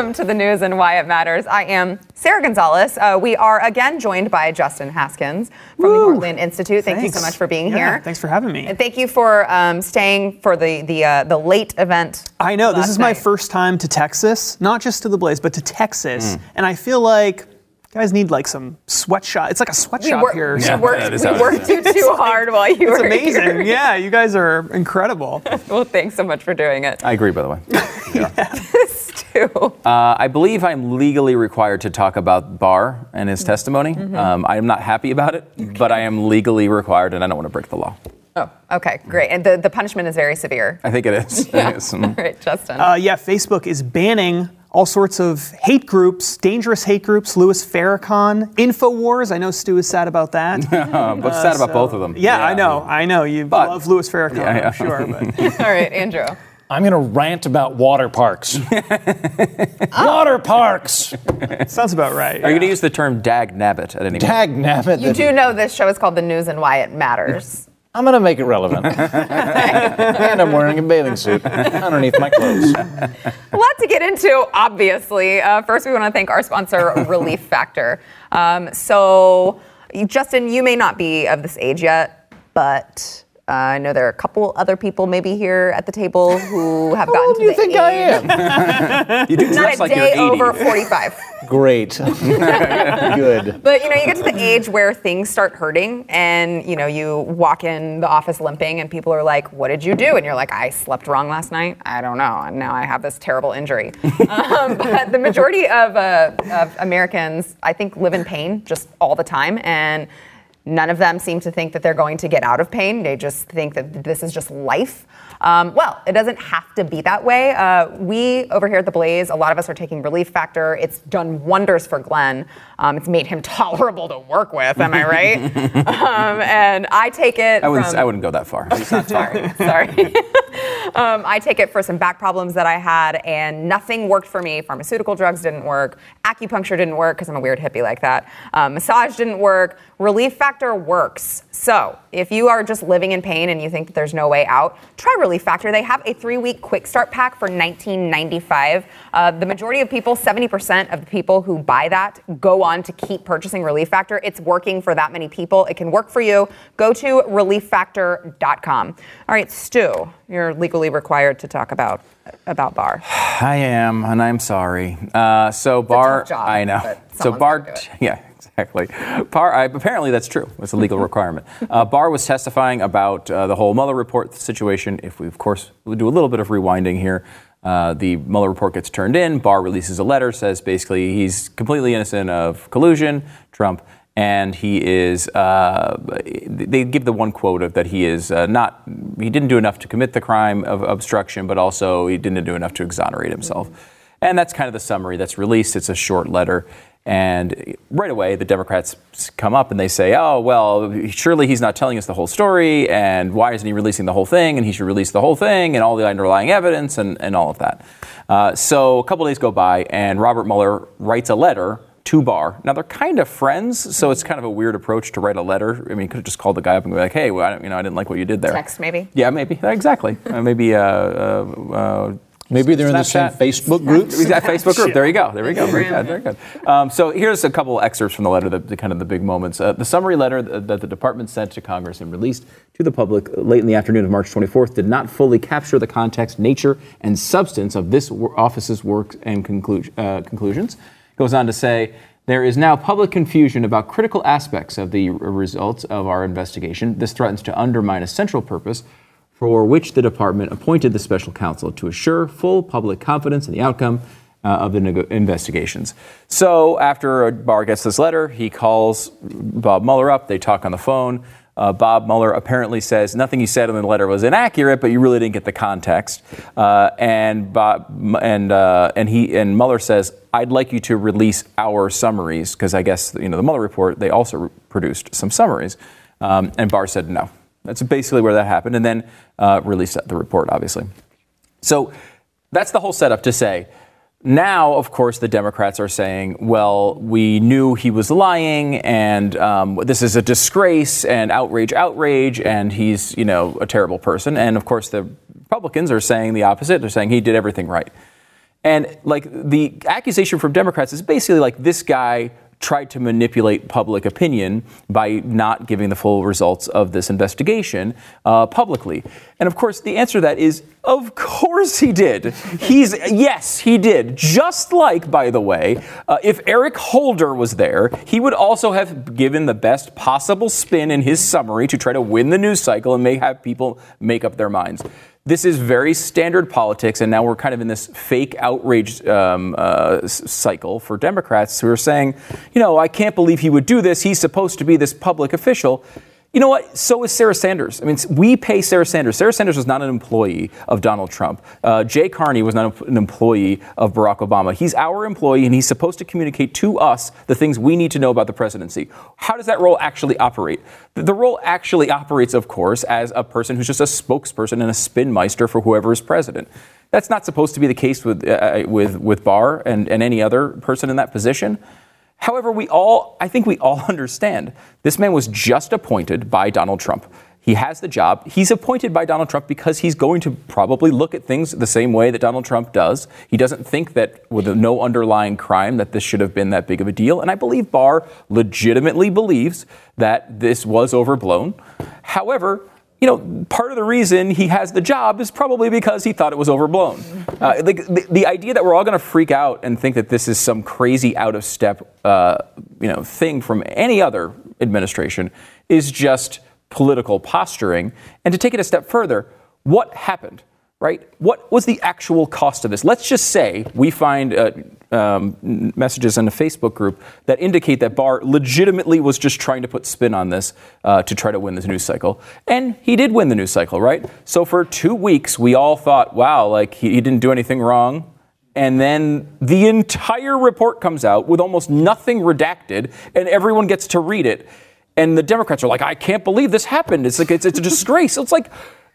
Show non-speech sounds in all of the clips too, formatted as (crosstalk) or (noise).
welcome to the news and why it matters. I am Sara Gonzales. Uh, we are again joined by Justin Haskins from Woo. the Heartland Institute. Thank Thanks. you so much for being Yeah, here. Thanks for having me. And thank you for um, staying for the the uh, the late event. I know this last is my first time to Texas, not just to the Blaze, but to Texas, Mm. and I feel like you guys need like some sweatshop. It's like a sweatshop wor- here. we worked, that is we worked you too hard while you were. Here. It's were amazing. here. Yeah, you guys are incredible. (laughs) Well, thanks so much for doing it. I agree, by the way. (laughs) (laughs) Stu. Uh, I believe I'm legally required to talk about Barr and his testimony. Mm-hmm. Um, I am not happy about it, but I am legally required, and I don't want to break the law. Oh, okay, great. And the, the punishment is very severe. I think it is. (laughs) It is. Mm. All right, Justin. Uh, yeah, Facebook is banning all sorts of hate groups, dangerous hate groups. Louis Farrakhan, Infowars. I know Stu is sad about that. Uh, (laughs) but sad about both of them. yeah, I know. I know. You But- love Louis Farrakhan, Yeah, yeah. I'm sure. But (laughs) All right, Andrew. I'm going to rant about water parks. (laughs) water parks! (laughs) sounds about right. Are you going to use the term dag nabbit at any point? Dag nabbit. You do know this show is called The News and Why It Matters. (laughs) I'm going to make it relevant. and I'm wearing a bathing suit underneath my clothes. A lot to get into, obviously. Uh, first, we want to thank our sponsor, Relief Factor. Um, so, Justin, you may not be of this age yet, but uh, I know there are a couple other people maybe here at the table who (laughs) have gotten How old to do you the think age. I am? You do (laughs) Not dress a like day you're 80. over 45. (laughs) Great. Good. But you know, you get to the age where things start hurting, and you know, you walk in the office limping, and people are like, "What did you do?" And you're like, "I slept wrong last night. I don't know, and now I have this terrible injury." um, but the majority of, uh, of Americans, I think, live in pain just all the time, and none of them seem to think that they're going to get out of pain. They just think that this is just life. Um, well, it doesn't have to be that way. Uh, we over here at the Blaze, a lot of us are taking Relief Factor. It's done wonders for Glenn. Um, it's made him (laughs) tolerable to work with. Am I right? (laughs) um, and I take it. I wouldn't, from- I wouldn't go that far. (laughs) sorry, sorry. um, I take it for some back problems that I had, and nothing worked for me. Pharmaceutical drugs didn't work. Acupuncture didn't work because I'm a weird hippie like that. Um, massage didn't work. Relief Factor works. So if you are just living in pain and you think that there's no way out, try Relief Factor. They have a three-week quick start pack for $19.95. Uh, the majority of people, 70% of the people who buy that, go on to keep purchasing Relief Factor. It's working for that many people. It can work for you. Go to relieffactor.com. All right, Stu, you're legally required to talk about about Barr. (sighs) I am, and I'm sorry. Uh, so Barr, tough job, I know. So someone's Barr, gotta do it. yeah, exactly. Barr, I, apparently that's true. It's a legal (laughs) requirement. Uh, Barr was testifying about uh, the whole Mueller report situation. If we, of course, we do a little bit of rewinding here. Uh, the Mueller report gets turned in. Barr releases a letter, says basically he's completely innocent of collusion, Trump, and he is. Uh, they give the one quote of that he is uh, not. He didn't do enough to commit the crime of obstruction, but also he didn't do enough to exonerate himself. And that's kind of the summary that's released. It's a short letter. And right away, the Democrats come up and they say, oh, well, surely he's not telling us the whole story. And why isn't he releasing the whole thing? And he should release the whole thing and all the underlying evidence and, and all of that. Uh, so a couple days go by, and Robert Mueller writes a letter to Barr. Now they're kind of friends, so it's kind of a weird approach to write a letter. I mean, you could have just called the guy up and be like, "Hey, well, I, you know, I didn't like what you did there." Text, maybe? Yeah, maybe exactly. (laughs) uh, maybe uh, uh, uh, Maybe they're in the same Facebook groups. Exact Facebook group. (laughs) There you go. There we go. Very good. Very good. Um, so here's a couple excerpts from the letter, the, the kind of the big moments. Uh, the summary letter that, that the department sent to Congress and released to the public late in the afternoon of March 24th did not fully capture the context, nature, and substance of this office's work and conclu- uh, conclusions. Goes on to say. There is now public confusion about critical aspects of the results of our investigation. This threatens to undermine a central purpose for which the department appointed the special counsel to assure full public confidence in the outcome uh, of the nego- investigations. So after Barr gets this letter, he calls Bob Mueller up. They talk on the phone. Uh, Bob Mueller apparently says nothing he said in the letter was inaccurate, but you really didn't get the context. Uh, and Bob and uh, and he and Mueller says, "I'd like you to release our summaries because I guess you know the Mueller report they also re- produced some summaries." Um, and Barr said no. That's basically where that happened, and then uh, released the report, obviously. So that's the whole setup to say. Now, of course, the Democrats are saying, well, we knew he was lying, and um, this is a disgrace and outrage, outrage, and he's, you know, a terrible person. And of course, the Republicans are saying the opposite. They're saying he did everything right. And like the accusation from Democrats is basically like this guy tried to manipulate public opinion by not giving the full results of this investigation uh, publicly. And of course, the answer to that is, of (laughs) course he did. He's yes, he did. Just like, by the way, uh, if Eric Holder was there, he would also have given the best possible spin in his summary to try to win the news cycle and may have people make up their minds this is very standard politics, and now we're kind of in this fake outrage um, uh, cycle for Democrats who are saying, you know, I can't believe he would do this. He's supposed to be this public official. You know what? So is Sarah Sanders. I mean, we pay Sarah Sanders. Sarah Sanders was not an employee of Donald Trump. Uh, Jay Carney was not an employee of Barack Obama. He's our employee, and he's supposed to communicate to us the things we need to know about the presidency. How does that role actually operate? The, role actually operates, of course, as a person who's just a spokesperson and a spinmeister for whoever is president. That's not supposed to be the case with, uh, with, with Barr and, and any other person in that position. However, we all, I think we all (laughs) understand this man was just appointed by Donald Trump. He has the job. He's appointed by Donald Trump because he's going to probably look at things the same way that Donald Trump does. He doesn't think that with no underlying crime that this should have been that big of a deal. And I believe Barr legitimately believes that this was overblown. However, you know, part of the reason he has the job is probably because he thought it was overblown. Uh, the, the, the, idea that we're all going to freak out and think that this is some crazy out of step, uh, you know, thing from any other administration is just political posturing. And to take it a step further, what happened? Right? What was the actual cost of this? Let's just say we find uh, um, messages in a Facebook group that indicate that Barr legitimately was just trying to put spin on this uh, to try to win this news cycle. And he did win the news cycle, right? So for two weeks, we all thought, wow, like he, he didn't do anything wrong. And then the entire report comes out with almost nothing redacted, and everyone gets to read it. And the Democrats are like, I can't believe this happened. It's like, it's, it's a disgrace. it's like,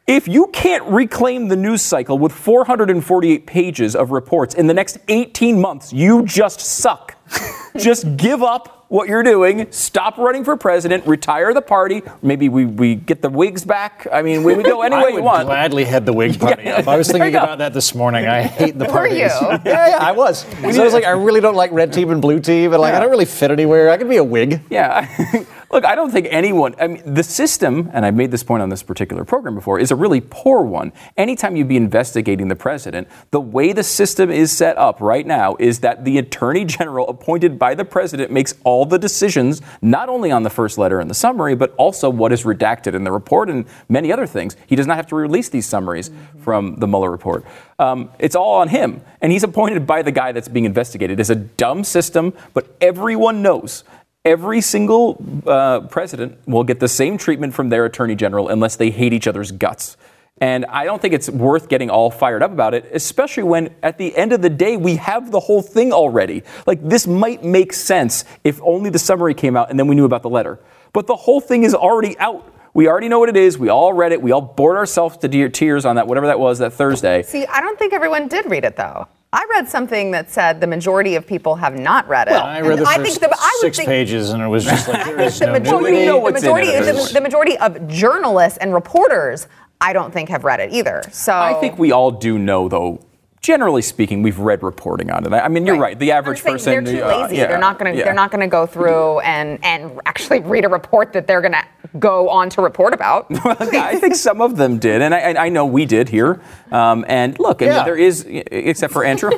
if you can't reclaim the news cycle with 448 pages of reports in the next 18 months, you just suck. (laughs) just give up what you're doing, stop running for president, retire the party. Maybe we, we get the Whigs back. I mean, we, we go (laughs) any way you want. I would gladly head the Whig party yeah, up. I was thinking about that this morning. I hate the (laughs) parties. Were you? (laughs) yeah, yeah, I was. So I was like, I really don't like red team and blue team, and like, yeah. I don't really fit anywhere. I could be a Whig. Yeah. Look, I don't think anyone, I mean, the system, and I've made this point on this particular program before, is a really poor one. Anytime you'd be investigating the president, the way the system is set up right now is that the attorney general appointed by the president makes all the decisions, not only on the first letter and the summary, but also what is redacted in the report and many other things. He does not have to release these summaries mm-hmm. from the Mueller report. Um, it's all on him. And he's appointed by the guy that's being investigated. It's a dumb system, but everyone knows every single uh, president will get the same treatment from their attorney general unless they hate each other's guts. And I don't think it's worth getting all fired up about it, especially when at the end of the day, we have the whole thing already. Like, this might make sense if only the summary came out and then we knew about the letter. But the whole thing is already out. We already know what it is. We all read it. We all bored ourselves to tears on that, whatever that was, that Thursday. See, I don't think everyone did read it, though. I read something that said the majority of people have not read it. Well, I read the first I think the, I six think, pages, and it was just like (laughs) there is the no majority, you know the majority, the, the majority of journalists and reporters, I don't think have read it either. So I think we all do know, though, generally speaking, we've read reporting on it. I mean, you're right. right. The average person they're too uh, lazy. Yeah, they're not going to yeah. they're not going to go through and and actually read a report that they're going to go on to report about. (laughs) I think some of them did, and I, I know we did here. Um, and look, yeah. there is, except for Andrew.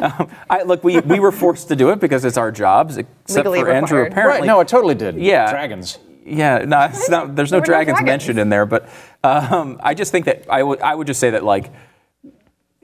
um, (laughs) (laughs) I, look, we, we were forced to do it because it's our jobs. Except Legally for required. Andrew, apparently. Right. No, it totally did. Yeah. Dragons. Yeah, no, not, there's no dragons, no dragons, mentioned in there, but um, I just think that I would I would just say that like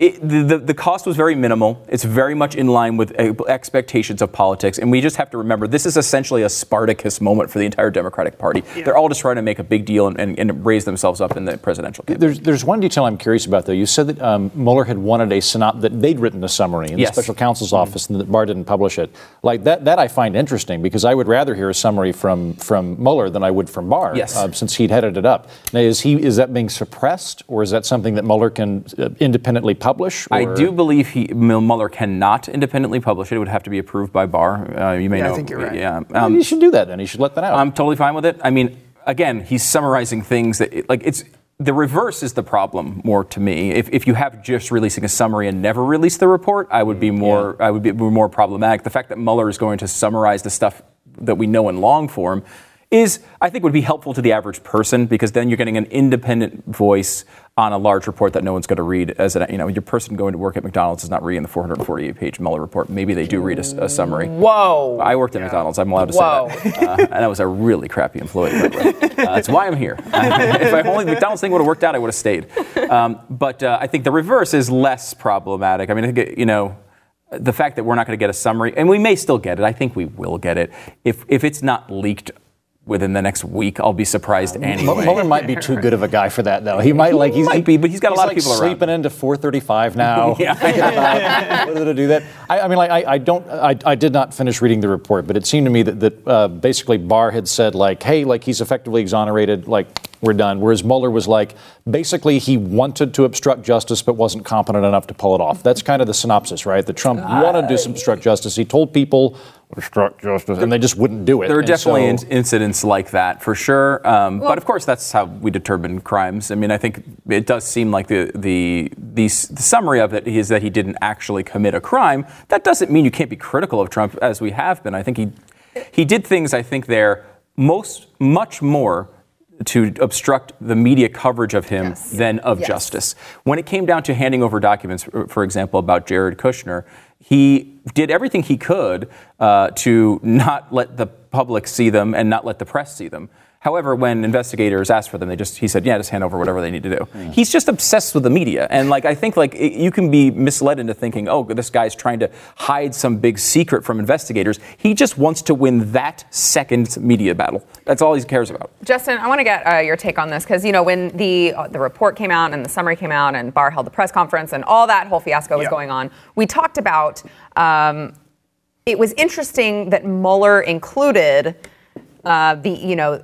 it, the, the cost was very minimal. It's very much in line with uh, expectations of politics. And we just have to remember this is essentially a Spartacus moment for the entire Democratic Party. Yeah. They're all just trying to make a big deal and, and, and, raise themselves up in the presidential campaign. There's, there's one detail I'm curious about, though. You said that um, Mueller had wanted a synop that they'd written a summary in yes. the special counsel's mm-hmm. office and that Barr didn't publish it. Like that, that I find interesting because I would rather hear a summary from, from Mueller than I would from Barr yes. uh, since he'd headed it up. Now, is, he, is that being suppressed or is that something that Mueller can uh, independently publish? Or? I do believe he Mueller cannot independently publish it. It would have to be approved by Barr. Uh, you may yeah, know. I think you're right. Yeah, um, you should do that. Then you should let that out. I'm totally fine with it. I mean, again, he's summarizing things that like it's the reverse is the problem more to me. If, if you have just releasing a summary and never release the report, I would be more I would be more problematic. The fact that Mueller is going to summarize the stuff that we know in long form is, I think, would be helpful to the average person because then you're getting an independent voice on a large report that no one's going to read. As a, you know, your person going to work at McDonald's is not reading the 448-page Mueller report. Maybe they do read a, a summary. Whoa. I worked at McDonald's. I'm allowed to Whoa. say that. Uh, and I was a really crappy employee. by the way. Uh, that's why I'm here. (laughs) if I only McDonald's thing would have worked out, I would have stayed. Um, but uh, I think the reverse is less problematic. I mean, I think, you know, the fact that we're not going to get a summary, and we may still get it. I think we will get it if if it's not leaked within the next week. I'll be surprised anyway. Mueller might be too good of a guy for that, though. He might like he's might be, but he's got a lot of like people around. sleeping into 4:35 now. (laughs) Yeah. (laughs) Whether to do that, I, I mean, like I, I don't, I, I did not finish reading the report, but it seemed to me that that uh, basically Barr had said like, hey, like he's effectively exonerated, like we're done. Whereas Mueller was like, basically he wanted to obstruct justice but wasn't competent enough to pull it off. That's kind of the synopsis, right? That Trump wanted to obstruct justice. He told people obstruct justice, and they just wouldn't do it. There are And definitely so- in- incidents like that for sure, um, but of course that's how we determine crimes. I mean, I think it does seem like the the the, the summary of it is that he didn't actually commit a crime. That doesn't mean you can't be critical of Trump as we have been. I think he he did things. I think there most much more to obstruct the media coverage of him Yes. than of Yes. justice. When it came down to handing over documents, for for example, about Jared Kushner, he did everything he could uh, to not let the public see them and not let the press see them. However, when investigators asked for them, they just he said, "Yeah, just hand over whatever they need to do." He's just obsessed with the media, and like I think like it, you can be misled into thinking, "Oh, this guy's trying to hide some big secret from investigators." He just wants to win that second media battle. That's all he cares about. Justin, I want to get uh, your take on this because you know when the uh, the report came out and the summary came out and Barr held the press conference and all that whole fiasco was Yeah. going on, we talked about. Um, it was interesting that Mueller included uh, the you know.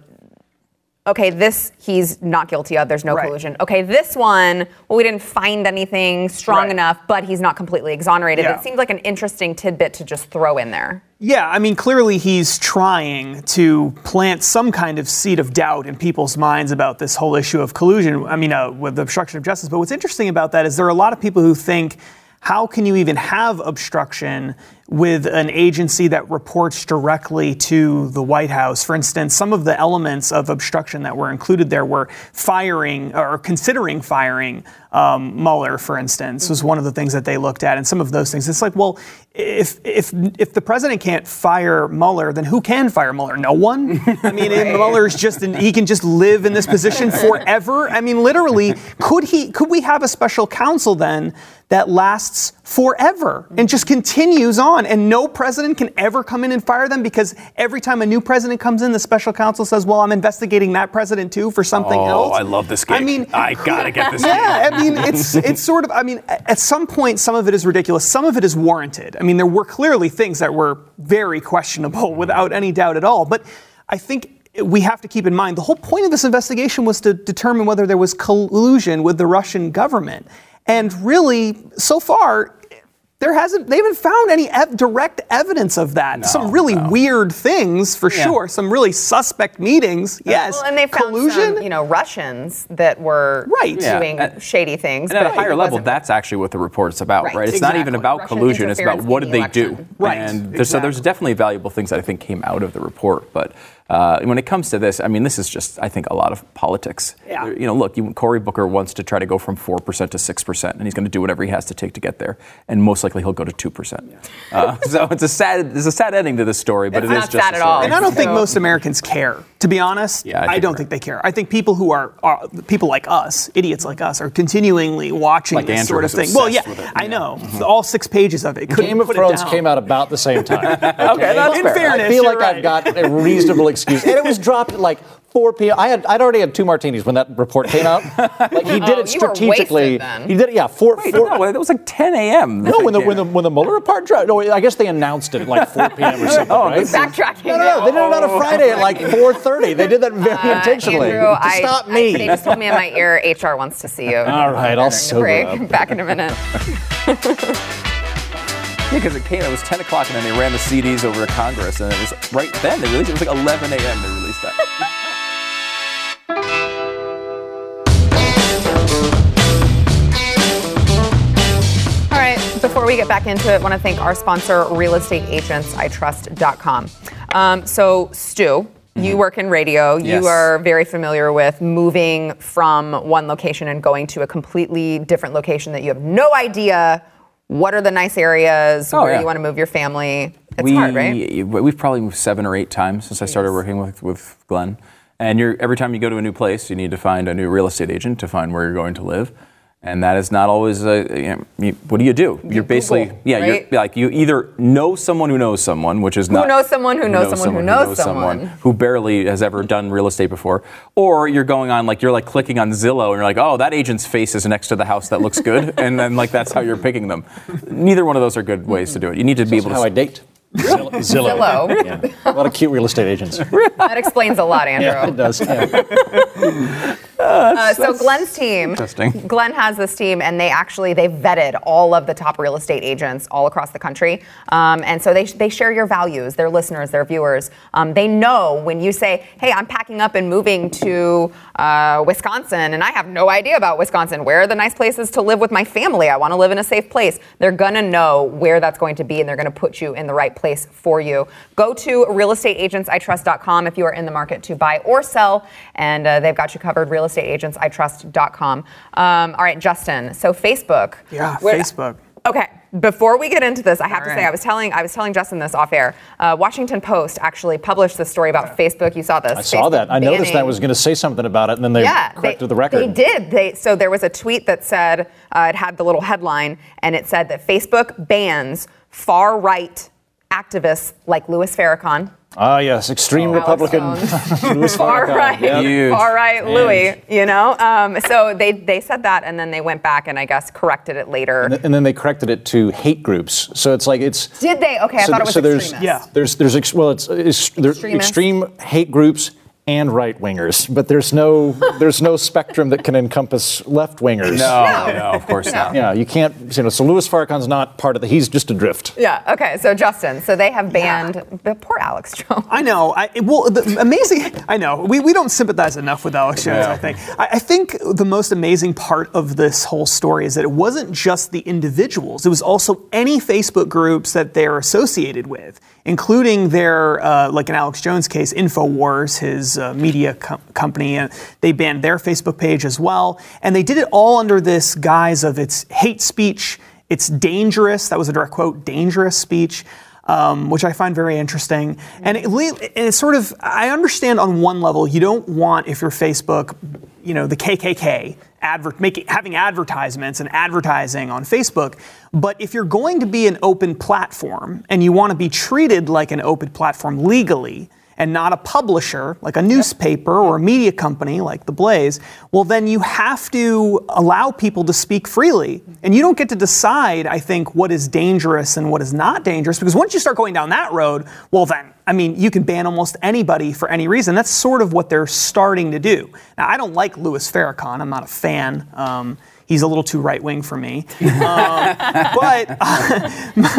Okay, this he's not guilty of. There's no Right. collusion. Okay, this one, well, we didn't find anything strong Right. enough, but he's not completely exonerated. Yeah. It seemed like an interesting tidbit to just throw in there. Yeah, I mean, clearly he's trying to plant some kind of seed of doubt in people's minds about this whole issue of collusion. I mean, uh, with obstruction of justice. But what's interesting about that is there are a lot of people who think, how can you even have obstruction with an agency that reports directly to the White House? For instance, some of the elements of obstruction that were included there were firing or considering firing um, Mueller, for instance, was one of the things that they looked at, and some of those things. It's like, well, if if if the president can't fire Mueller, then who can fire Mueller? No one. I mean, (laughs) Mueller's just in, he can just live in this position (laughs) forever. I mean, literally, could he? Could we have a special counsel then that lasts forever and just continues on, and no president can ever come in and fire them because every time a new president comes in, the special counsel says, "Well, I'm investigating that president too for something oh, else." Oh, I love this game. I mean, (laughs) I gotta get this. (laughs) yeah, I mean, it's it's sort of. I mean, at some point, some of it is ridiculous. Some of it is warranted. I mean, there were clearly things that were very questionable, mm-hmm. without any doubt at all. But I think we have to keep in mind the whole point of this investigation was to determine whether there was collusion with the Russian government. And really, so far. There hasn't. They haven't found any ev- direct evidence of that. Some really weird things, for Yeah. sure. Some really suspect meetings. Yes. Well, and they found collusion. some, you know, Russians that were Right. Yeah, doing and- shady things. And at a higher level, that's actually what the report's about, right? Right, It's not even about Russian collusion; it's about what did the they do. Right, And there's, so there's definitely valuable things that I think came out of the report. But uh, when it comes to this, I mean, this is just I think a lot of politics. Yeah. You know, look, you, Cory Booker wants to try to go from four percent to six percent, and he's going to do whatever he has to take to get there. And most likely he'll go to two percent. Uh, (laughs) so it's a sad, there's a sad ending to this story, but It's it is not just sad a at all. And I don't think most Americans care. To be honest, Yeah, I I, don't right. think they care. I think people who are, are people like us, idiots like us, are continually watching Like this Andrew sort of thing. Well, yeah, with it. I know all six pages of it. Couldn't Game of put it Thrones down. came out about the same time. (laughs) Okay, that's In fair. fairness, I feel you're like right. I've got a (laughs) reasonable excuse, and it was dropped at like 4 p.m. I had I'd already had two martinis when that report came out. Like he did Oh, it you were strategically. wasted then. He did it, yeah. Four. Wait, four no, it was like 10 a.m. no, when the, when the when the Mueller report dropped, no, I guess they announced it at like 4 p.m. or (laughs) something, right? backtracking. No, no, no. They did it on a Friday at like 4:30. They did that very Uh, intentionally Andrew, to I, stop me. they just told me in my ear, HR wants to see you. All right, I'll sober break. up. Back in a minute. (laughs) Yeah, because it came, it was 10 o'clock, and then they ran the CDs over to Congress, and it was right then they released it. It was like 11 a.m. they released that. (laughs) before we get back into it, I want to thank our sponsor, realestateagentsitrust.com. Um, so, Stu, you mm-hmm. work in radio. Yes. You are very familiar with moving from one location and going to a completely different location that you have no idea what are the nice areas, Oh, where yeah. you want to move your family. It's we, hard, right? We've probably moved seven or eight times since I started working with, with Glenn. And you're, every time you go to a new place, you need to find a new real estate agent to find where you're going to live. And that is not always, uh, you know, you- what do you do? You're basically, Google, yeah, right? you're like you either know someone who knows someone, which is not who knows someone who knows someone who knows someone. who barely has ever done real estate before, or you're going on like you're like clicking on Zillow and you're like, oh, that agent's face is next to the house that looks good, and then like that's how you're picking them. Neither one of those are good ways to do it. You need to be able to. How I date. Zillow. (laughs) Zillow. Zillow. Yeah. A lot of cute real estate agents. That explains a lot, Andrew. Yeah, it does. Yeah. (laughs) Uh, so Glenn's team. Glenn has this team, and they actually they vetted all of the top real estate agents all across the country, um, and so they they share your values, their listeners, their viewers. Um, they know when you say, "Hey, I'm packing up and moving to uh, Wisconsin, and I have no idea about Wisconsin. Where are the nice places to live with my family? I want to live in a safe place." They're gonna know where that's going to be, and they're gonna put you in the right place for you. Go to realestateagentsitrust.com if you are in the market to buy or sell, and uh, they've got you covered. Realestateagentsitrust.com. Um, all right, Justin. So Facebook. Yeah, Facebook. Okay. Before we get into this, I have to All say. I was telling I was telling Justin this off air. Uh, Washington Post actually published this story about Facebook. You saw this. I saw that. I noticed I was going to say something about it, and then they yeah, corrected they, the record. They did. They so there was a tweet that said uh, it had the little headline, and it said that Facebook bans far right activists like Louis Farrakhan, Ah, yes, extreme Alex Republican. Jones. (laughs) Louis (laughs) far right, Yeah. Huge. far right Huge. Louis. You know, um, so they they said that, and then they went back and I guess corrected it later. And then they corrected it to hate groups. So it's like it's. Did they? Okay, I so, thought it was so there's extremists. Yeah. there's there's ex, well it's, it's there's Extremists. extreme hate groups and right wingers, but there's no there's no spectrum that can encompass left wingers. No, No. no, of course not. Yeah, you can't. You know, so Louis Farrakhan's not part of the. He's just a drift. Yeah. Okay. So Justin, so they have banned the poor Alex Jones. I know. I, well, the amazing. I know. We, we don't sympathize enough with Alex Jones. Yeah. I think. I, I think the most amazing part of this whole story is that it wasn't just the individuals. It was also any Facebook groups that they're associated with, including their, uh, like in Alex Jones' case, Infowars, his uh, media com- company. And they banned their Facebook page as well, and they did it all under this guise of it's hate speech. It's dangerous. That was a direct quote. Dangerous speech um, which I find very interesting. And it, and it's sort of, I understand on one level, you don't want, if you're Facebook, you know, the KKK, making, having advertisements and advertising on Facebook. But if you're going to be an open platform and you want to be treated like an open platform legally, and not a publisher like a newspaper or a media company like The Blaze, well, then you have to allow people to speak freely. And you don't get to decide, I think, what is dangerous and what is not dangerous, because once you start going down that road, well, then, I mean, you can ban almost anybody for any reason. That's sort of what they're starting to do. Now, I don't like Louis Farrakhan, I'm not a fan. Um, He's a little too right wing for me. Um, but (laughs)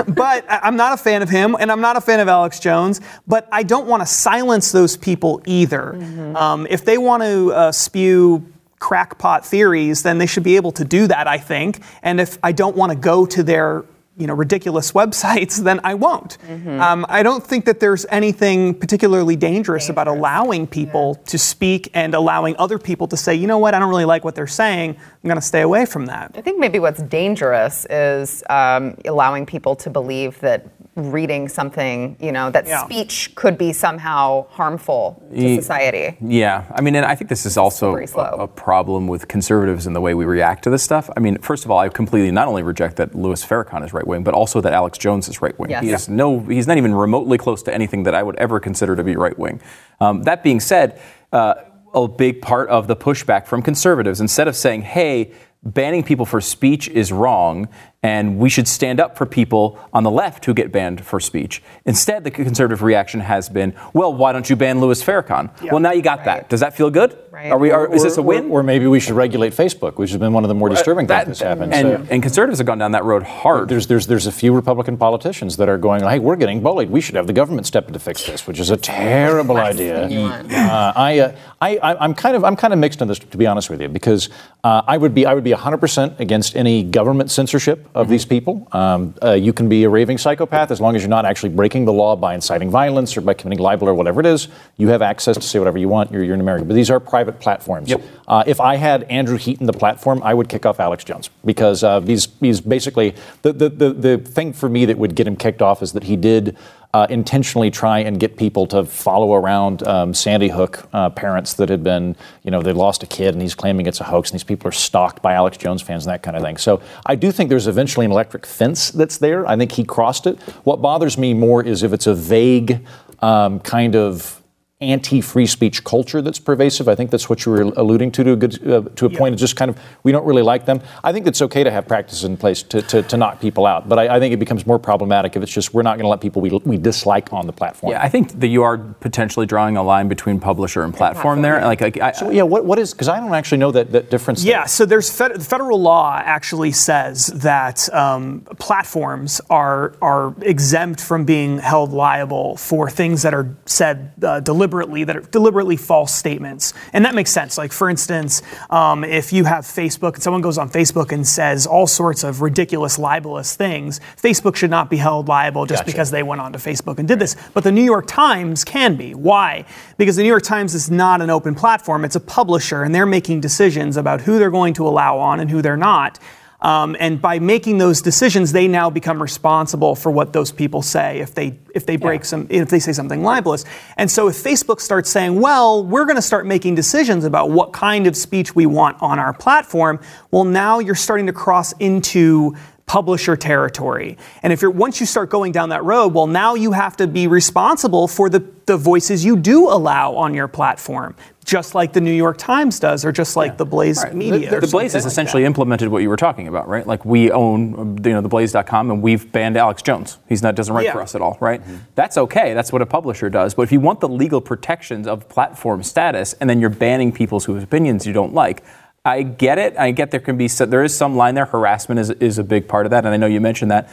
but I- I'm not a fan of him, and I'm not a fan of Alex Jones. But I don't want to silence those people either. Um, if they want to uh, spew crackpot theories, then they should be able to do that. I think. And if I don't want to go to their you know ridiculous (laughs) websites, then I won't. Um, I don't think that there's anything particularly dangerous, about allowing people to speak and allowing other people to say, you know what, I don't really like what they're saying. I'm going to stay away from that. I think maybe what's dangerous is um, allowing people to believe that reading something, you know, that Yeah. speech could be somehow harmful to Ye- society. Yeah, I mean, and I think this is also a, a problem with conservatives in the way we react to this stuff. I mean, first of all, I completely not only reject that Louis Farrakhan is right wing, but also that Alex Jones is right wing. Yes. He is no, he's not even remotely close to anything that I would ever consider to be right wing. Um, that being said, uh, a big part of the pushback from conservatives, instead of saying, "Hey," banning people for speech is wrong and we should stand up for people on the left who get banned for speech. Instead, the conservative reaction has been, well, why don't you ban Louis Farrakhan? Well, now you got that. Does that feel good? Right. Are we, are, is this a Or- win? Or, maybe we should regulate Facebook, which has been one of the more disturbing That- things that's happened. and, So- and conservatives have gone down that road hard. There's, there's, there's a few Republican politicians that are going, hey, we're getting bullied. We should have the government step in to fix this, which is a terrible idea. Uh, I, uh, I, I, I'm kind of, I'm kind of mixed on this, to be honest with you, because uh, I would be, I would be 100% against any government censorship of these people. Um, uh, you can be a raving psychopath as long as you're not actually breaking the law by inciting violence or by committing libel or whatever it is. You have access to say whatever you want. You're, you're in America. But these are private platforms. Yep. Uh, if I had Andrew Heaton the platform, I would kick off Alex Jones because uh, he's, he's basically the, the, the, the thing for me that would get him kicked off is that he did uh, intentionally try and get people to follow around um, Sandy Hook uh, parents that had been, you know, they lost a kid and he's claiming it's a hoax and these people are stalked by Alex Jones fans and that kind of thing. So I do think there's eventually an electric fence that's there. I think he crossed it. What bothers me more is if it's a vague um, kind of anti-free speech culture that's pervasive. I think that's what you were alluding to to a, good, uh, to a yeah. point. It's just kind of we don't really like them. I think it's okay to have practices in place to, to, to knock people out, but I, I, think it becomes more problematic if it's just we're not going to let people we, we dislike on the platform. Yeah, I think that you are potentially drawing a line between publisher and platform, and platform there. Like, like I, so yeah, what, what is because I don't actually know that, that difference. Yeah, there. so there's fed, federal law actually says that um, platforms are are exempt from being held liable for things that are said uh, deliberately that are deliberately deliberately false statements. And that makes sense. Like, for instance, um, if you have Facebook and someone goes on Facebook and says all sorts of ridiculous, libelous things, Facebook should not be held liable just gotcha. because they went onto Facebook and did this. But the New York Times can be. Why? Because the New York Times is not an open platform, it's a publisher, and they're making decisions about who they're going to allow on and who they're not. Um, and by making those decisions, they now become responsible for what those people say if they if they break yeah. some if they say something libelous. And so if Facebook starts saying, "Well, we're going to start making decisions about what kind of speech we want on our platform," well, now you're starting to cross into publisher territory. And if you're once you start going down that road, well now you have to be responsible for the, the voices you do allow on your platform. Just like the New York Times does, or just like yeah. the Blaze right. Media. The, the, the Blaze has like essentially that. implemented what you were talking about, right? Like we own, you know, the Blaze.com, and we've banned Alex Jones. He's not doesn't write yeah. for us at all, right? mm-hmm. That's okay. That's what a publisher does. But if you want the legal protections of platform status, and then you're banning people's whose opinions you don't like, I get it. I get there can be there is some line there. Harassment is is a big part of that, and I know you mentioned that.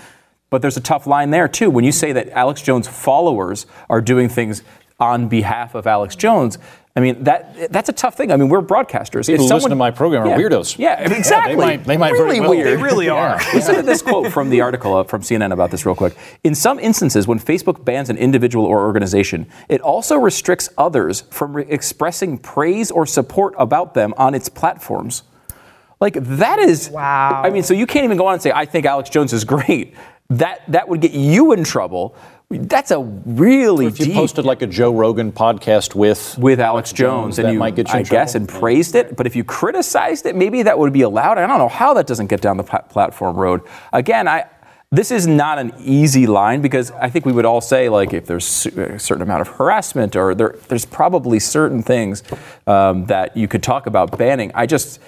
But there's a tough line there too. When you say that Alex Jones followers are doing things on behalf of Alex Jones, I mean that that's a tough thing. I mean, we're broadcasters. People if someone, listen to my program are yeah, weirdos. Yeah, exactly. Yeah, they might, they might really well. weird. They really are. Yeah. (laughs) Listen to this quote from the article uh, from CNN about this real quick. In some instances, when Facebook bans an individual or organization, it also restricts others from re- expressing praise or support about them on its platforms. Like that is wow. I mean, so you can't even go on and say I think Alex Jones is great. That that would get you in trouble. That's a really if you deep, posted like a Joe Rogan podcast with with Alex Jones, Jones and that you, might get you I guess, and praised it. But if you criticized it, maybe that would be allowed. I don't know how that doesn't get down the platform road. Again, I this is not an easy line because I think we would all say like if there's a certain amount of harassment or there, there's probably certain things um, that you could talk about banning. I just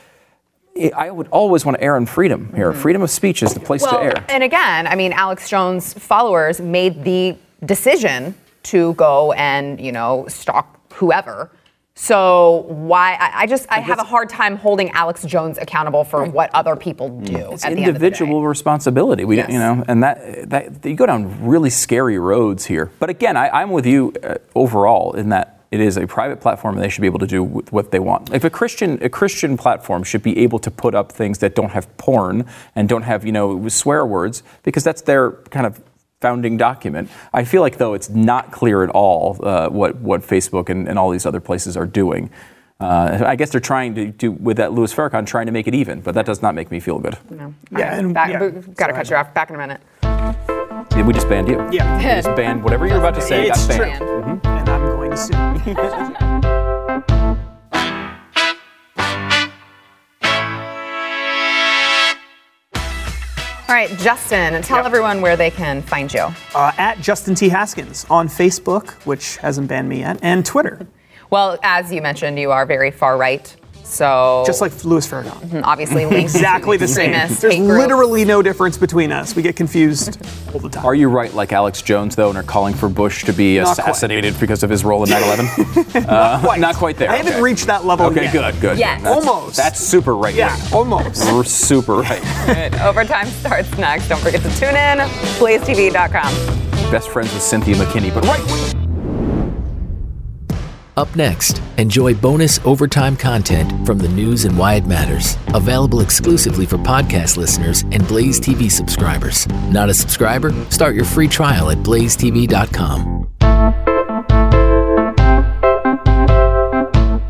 I would always want to err on freedom here. Mm-hmm. Freedom of speech is the place well, to err. And again, I mean, Alex Jones' followers made the decision to go and, you know, stalk whoever. So why I, I just I have a hard time holding Alex Jones accountable for what other people do. It's individual responsibility. We yes. you know, and that that you go down really scary roads here. But again, I, am with you uh, overall in that it is a private platform and they should be able to do what they want. If a Christian a Christian platform should be able to put up things that don't have porn and don't have you know swear words because that's their kind of founding document. I feel like though it's not clear at all uh, what what Facebook and, and all these other places are doing. Uh, I guess they're trying to do with that Louis Farrakhan trying to make it even, but that does not make me feel good. No. Yeah, and, back, yeah. got to cut you off. Back in a minute. Yeah, we just banned you. Yeah, we just banned whatever you're about to say. It's got banned. Mm-hmm. And I'm going to sue. All right, Justin, tell yep. everyone where they can find you. Uh, at Justin T. Haskins on Facebook, which hasn't banned me yet, and Twitter. Well, as you mentioned, you are very far right. So just like Louis Farrakhan, mm-hmm, obviously (laughs) exactly the same. There's literally no difference between us. We get confused (laughs) all the time. Are you right, like Alex Jones, though, and are calling for Bush to be not assassinated quite. because of his role in 9/11? (laughs) uh, not, quite. not quite there. I haven't reached that level. Okay, yet. good, good. Yeah, almost. That's super right. Yeah, almost. We're super right. Overtime starts next. Don't forget to tune in. BlazeTV.com. Best friends with Cynthia McKinney, but right. Up next, enjoy bonus overtime content from the news and why it matters. Available exclusively for podcast listeners and Blaze TV subscribers. Not a subscriber? Start your free trial at blazetv.com.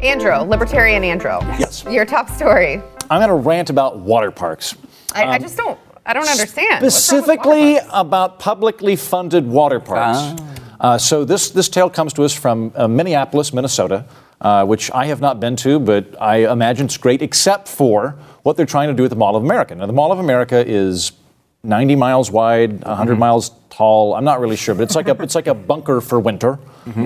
Andrew, Libertarian Andrew. Yes. Your top story. I'm going to rant about water parks. I, I just don't. I don't understand. What's wrong with Specifically about publicly funded water parks. Uh, so this this tale comes to us from uh, Minneapolis, Minnesota, uh, which I have not been to, but I imagine it's great, except for what they're trying to do with the Mall of America. Now, the Mall of America is 90 miles wide, 100 miles tall. I'm not really sure, but it's like a it's like a bunker for winter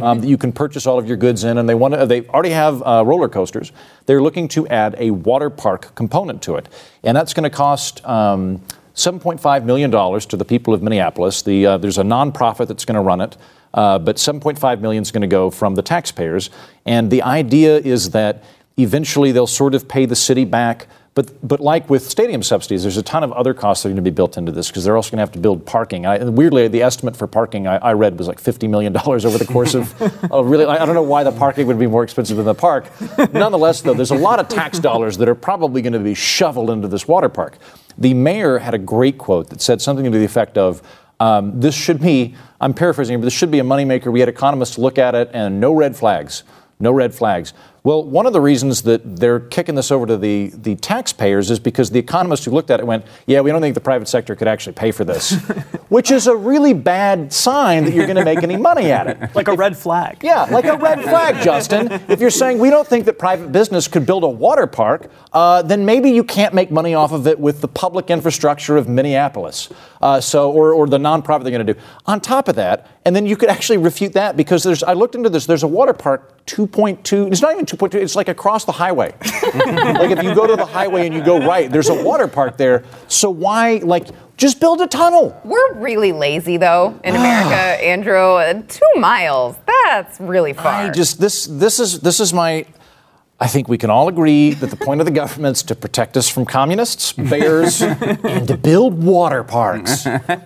um, that you can purchase all of your goods in. And they want to, they already have uh, roller coasters. They're looking to add a water park component to it, and that's going to cost. Um, $7.5 million to the people of Minneapolis. The, uh, there's a nonprofit that's going to run it, uh, but $7.5 million is going to go from the taxpayers. And the idea is that eventually they'll sort of pay the city back. But, but like with stadium subsidies, there's a ton of other costs that are going to be built into this because they're also going to have to build parking. I, and weirdly, the estimate for parking I, I read was like $50 million over the course of, (laughs) of really, I I don't know why the parking would be more expensive than the park. Nonetheless, though, there's a lot of tax dollars that are probably going to be shoveled into this water park. The mayor had a great quote that said something to the effect of, um, this should be, I'm paraphrasing, but this should be a moneymaker. We had economists look at it and no red flags. No red flags. Well, one of the reasons that they're kicking this over to the, the taxpayers is because the economists who looked at it went, yeah, we don't think the private sector could actually pay for this, (laughs) which is a really bad sign that you're going to make any money at it. Like a red flag. Yeah, like a red flag, Justin. If you're saying we don't think that private business could build a water park, uh, then maybe you can't make money off of it with the public infrastructure of Minneapolis. Uh, so, or, or the nonprofit they're going to do. On top of that, and then you could actually refute that because there's. I looked into this. There's a water park 2.2. It's not even 2.2. It's like across the highway. (laughs) like if you go to the highway and you go right, there's a water park there. So why like just build a tunnel? We're really lazy though in America, (sighs) Andrew. Two miles. That's really far. I just this this is this is my. I think we can all agree that the point of the government is to protect us from communists, bears, and to build water parks.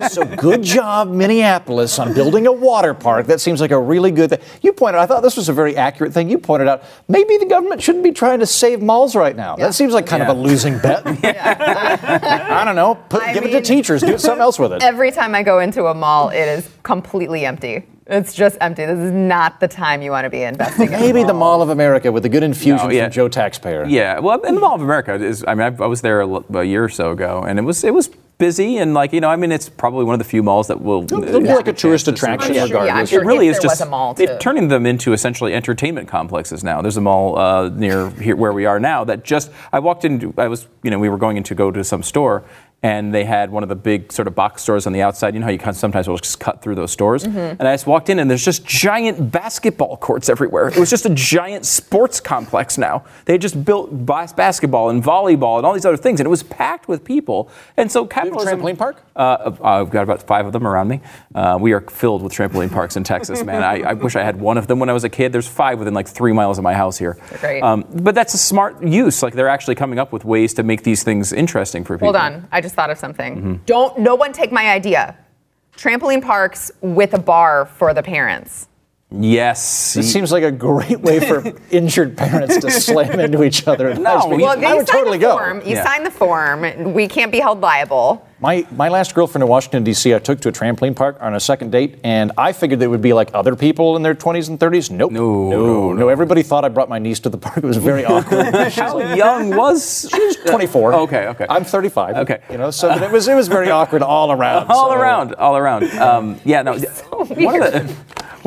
So good job, Minneapolis, on building a water park. That seems like a really good thing. You pointed. I thought this was a very accurate thing. You pointed out maybe the government shouldn't be trying to save malls right now. That seems like kind of a losing bet. (laughs) I don't know. Put, I give it to teachers. Do something else with it. Every time I go into a mall, it is completely empty. It's just empty. This is not the time you want to be investing in. a Maybe the Mall of America with a good infusion No, yeah. from Joe Taxpayer. Yeah, well, in the Mall of America is. I mean, I, I was there a year or so ago, and it was it was busy and like you know, I mean, it's probably one of the few malls that will. It'll be like a tourist attraction, I'm sure- yeah, I'm regardless. sure It really if is there just was a mall, they're turning them into essentially entertainment complexes now. There's a mall uh, near here where we are now that just I walked in. I was you know we were going in to go to some store. And they had one of the big sort of box stores on the outside. You know how you can sometimes will just cut through those stores. Mm-hmm. And I just walked in, and there's just giant basketball courts everywhere. It was just a giant sports complex now. They had just built bas- basketball and volleyball and all these other things, and it was packed with people. And so you have a capitalism. trampoline park? Uh, I've got about five of them around me. Uh, we are filled with trampoline parks in Texas, man. I, I wish I had one of them when I was a kid. There's five within like three miles of my house here. great. Um, but that's a smart use. Like they're actually coming up with ways to make these things interesting for people. Hold on. I just thought of something. Mm-hmm. Don't no one take my idea. Trampoline parks with a bar for the parents. Yes. It seems like a great way for (laughs) injured parents to slam into each other. in high speed. Well, Well, I you would totally the go. You Yeah. sign the form. We can't be held liable. My my last girlfriend in Washington D.C. I took to a trampoline park on a second date, and I figured they would be like other people in their 20s and 30s. Nope. No, no, no, no. Everybody thought I brought my niece to the park. It was very (laughs) awkward. How young was? she? was 24. Okay, okay. I'm 35. Okay. You know, so it was it was very awkward all around. (laughs) all so- around, all around. Um, yeah, no. (laughs) one of the,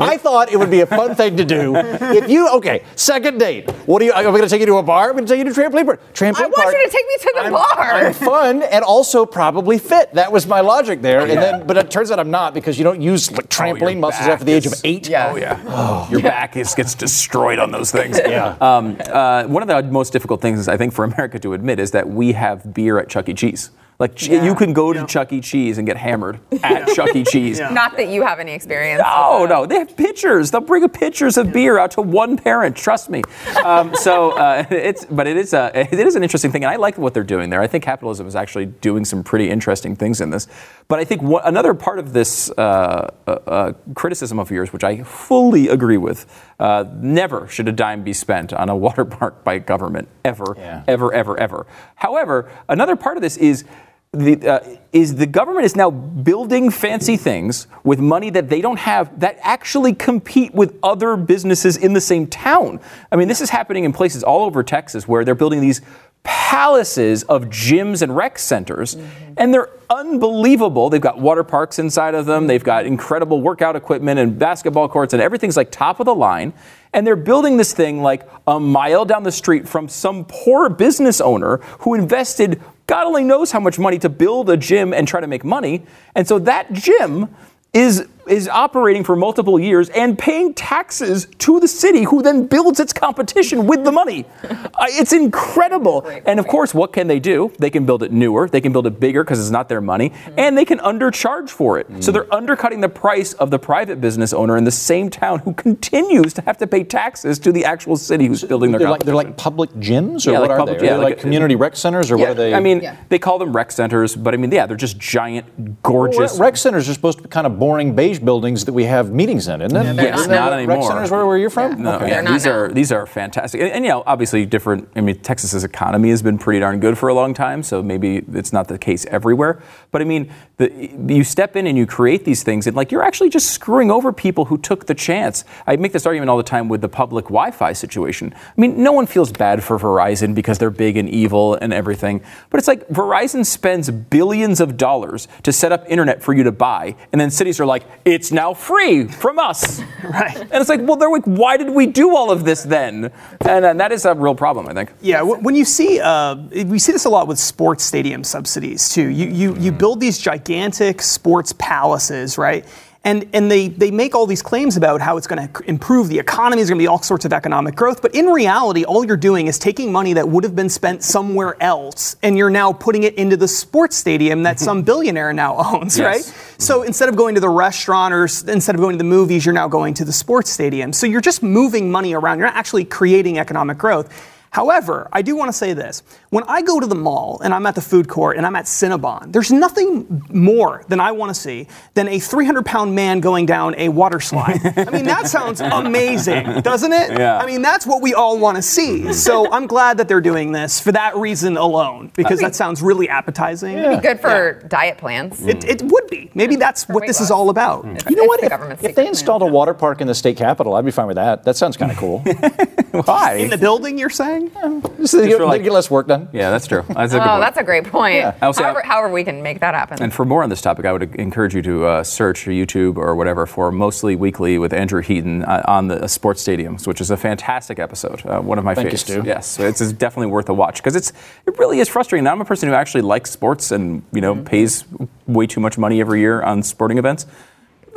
I thought it would be a fun thing to do. If you okay, second date. What do you? Are we going to take you to a bar? I'm going to take you to a trampoline park. Trampoline I want park. you to take me to the I'm, bar. I'm fun and also probably fit. That was my logic there. And then, but it turns out I'm not because you don't use like, trampoline your muscles after the age of eight. Yeah. Oh yeah. Your back is, gets destroyed on those things. (laughs) Yeah. Um, uh, one of the most difficult things, I think, for America to admit is that we have beer at Chuck E. Cheese. Like Yeah. you can go to Chuck E. Cheese and get hammered (laughs) at Chuck E. (laughs) Cheese. Not that you have any experience. No, uh, no, they have pitchers. They'll bring a pitchers of beer out to one parent. Trust me. Um, so uh, (laughs) it's, but it is a, it is an interesting thing, and I like what they're doing there. I think capitalism is actually doing some pretty interesting things in this. But I think what, another part of this uh, uh, uh, criticism of yours, which I fully agree with, uh, never should a dime be spent on a water park by government ever, Yeah. ever, ever, ever. However, another part of this is the, uh, is the government is now building fancy things with money that they don't have that actually compete with other businesses in the same town. I mean, this is happening in places all over Texas where they're building these palaces of gyms and rec centers, mm-hmm. and they're unbelievable. They've got water parks inside of them, they've got incredible workout equipment and basketball courts, and everything's like top of the line. And they're building this thing like a mile down the street from some poor business owner who invested God only knows how much money to build a gym and try to make money. And so that gym is is operating for multiple years and paying taxes to the city who then builds its competition with the money. (laughs) Uh, it's incredible. And of course, what can they do? They can build it newer, they can build it bigger because it's not their money, and they can undercharge for it. So they're undercutting the price of the private business owner in the same town who continues to have to pay taxes to the actual city who's building their They're like, they're like public gyms, or Yeah, what like are public- they? Are they like like, a- community rec centers, or yeah, what are they? I mean, Yeah. they call them rec centers, but I mean, yeah, they're just giant, gorgeous. Rec centers are supposed to be kind of boring beige buildings that we have meetings in, isn't it? Yes, Isn't that not what anymore. Rec centers where, where you're from? No, Okay. yeah, They're not these are these are fantastic, and, and, you know, obviously different. I mean, Texas's economy has been pretty darn good for a long time, so maybe it's not the case everywhere. But I mean, the, you step in and you create these things, and like you're actually just screwing over people who took the chance. I make this argument all the time with the public Wi-Fi situation. I mean, no one feels bad for Verizon because they're big and evil and everything, but it's like Verizon spends billions of dollars to set up internet for you to buy, and then cities are like, it's now free from us. (laughs) Right. And it's like, well, they're like, why did we do all of this then? And, uh, that is a real problem, I think. Yeah, wh- when you see, uh, we see this a lot with sports stadium subsidies too. You you you build these gigantic sports palaces, right? And and they they make all these claims about how it's going to improve the economy. There's going to be all sorts of economic growth, but in reality, all you're doing is taking money that would have been spent somewhere else, and you're now putting it into the sports stadium that (laughs) some billionaire now owns, Yes. right? So instead of going to the restaurant or instead of going to the movies, you're now going to the sports stadium. So you're just moving money around. You're not actually creating economic growth. However, I do want to say this. When I go to the mall and I'm at the food court and I'm at Cinnabon, there's nothing more than I want to see than a 300 pound man going down a water slide. (laughs) I mean, that sounds amazing, doesn't it? Yeah. I mean, that's what we all want to see. So (laughs) I'm glad that they're doing this for that reason alone, because that sounds really appetizing. It'd yeah. be good for diet plans. It, it would be. Maybe that's what this is all about. Mm-hmm. You know what? the If, if they plan. installed a water park in the state capitol, I'd be fine with that. That sounds kind of cool. (laughs) Why? In the building, you're saying? Just to get, like- get less work done. Yeah, that's true. (laughs) That's a good Oh, point. that's a great point. I'll say- however, however, we can make that happen. And for more on this topic, I would encourage you to uh, search YouTube or whatever for Mostly Weekly with Andrew Heaton uh, on the uh, sports stadiums, which is a fantastic episode. Uh, one of my Thank you, favorites. Stu. Yes, it's, it's definitely worth a watch because it's it really is frustrating. I'm a person who actually likes sports and you know pays way too much money every year on sporting events.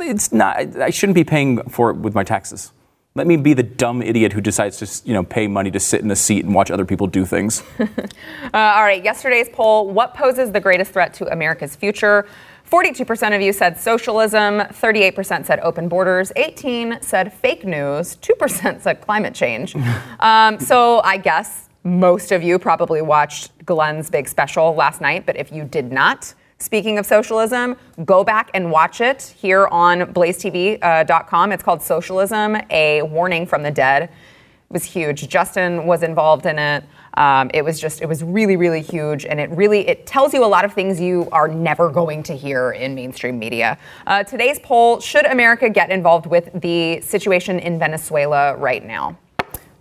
It's not. I shouldn't be paying for it with my taxes. Let me be the dumb idiot who decides to, you know, pay money to sit in a seat and watch other people do things. (laughs) Uh, all right, yesterday's poll what poses the greatest threat to America's future? 42% of you said socialism, 38% said open borders, 18 said fake news, 2% said climate change. (laughs) Um, so I guess most of you probably watched Glenn's big special last night, but if you did not, speaking of socialism, go back and watch it here on blazetv.com. It's called Socialism, a warning from the dead. It was huge. Justin was involved in it. Um, it was just, it was really, really huge, and it really, it tells you a lot of things you are never going to hear in mainstream media. Uh, today's poll: Should America get involved with the situation in Venezuela right now?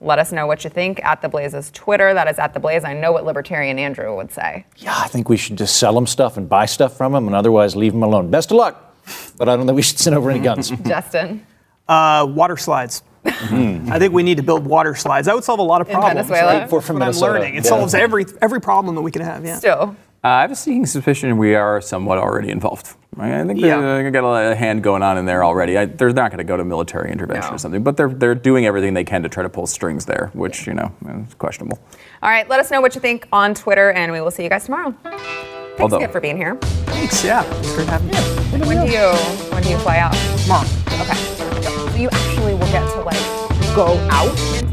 Let us know what you think at the Blaze's Twitter. That is at the Blaze. I know what Libertarian Andrew would say. Yeah, I think we should just sell them stuff and buy stuff from them and otherwise leave them alone. Best of luck. But I don't think we should send over any guns. (laughs) Justin. Uh, water slides. I think we need to build water slides. That would solve a lot of problems. In problems. Venezuela? right? For- from What I'm learning. It Yeah. solves every every problem that we can have. Yeah. Still. Uh, I have a sneaking suspicion we are somewhat already involved. I think Yeah. they got a hand going on in there already. I, they're not going to go to military intervention No. or something, but they're they're doing everything they can to try to pull strings there, which you know is questionable. All right, let us know what you think on Twitter, and we will see you guys tomorrow. Thanks Although- again for being here. Thanks. Yeah. It's great having you. When do you when do you fly out? Tomorrow. Okay. So you actually will get to like go out?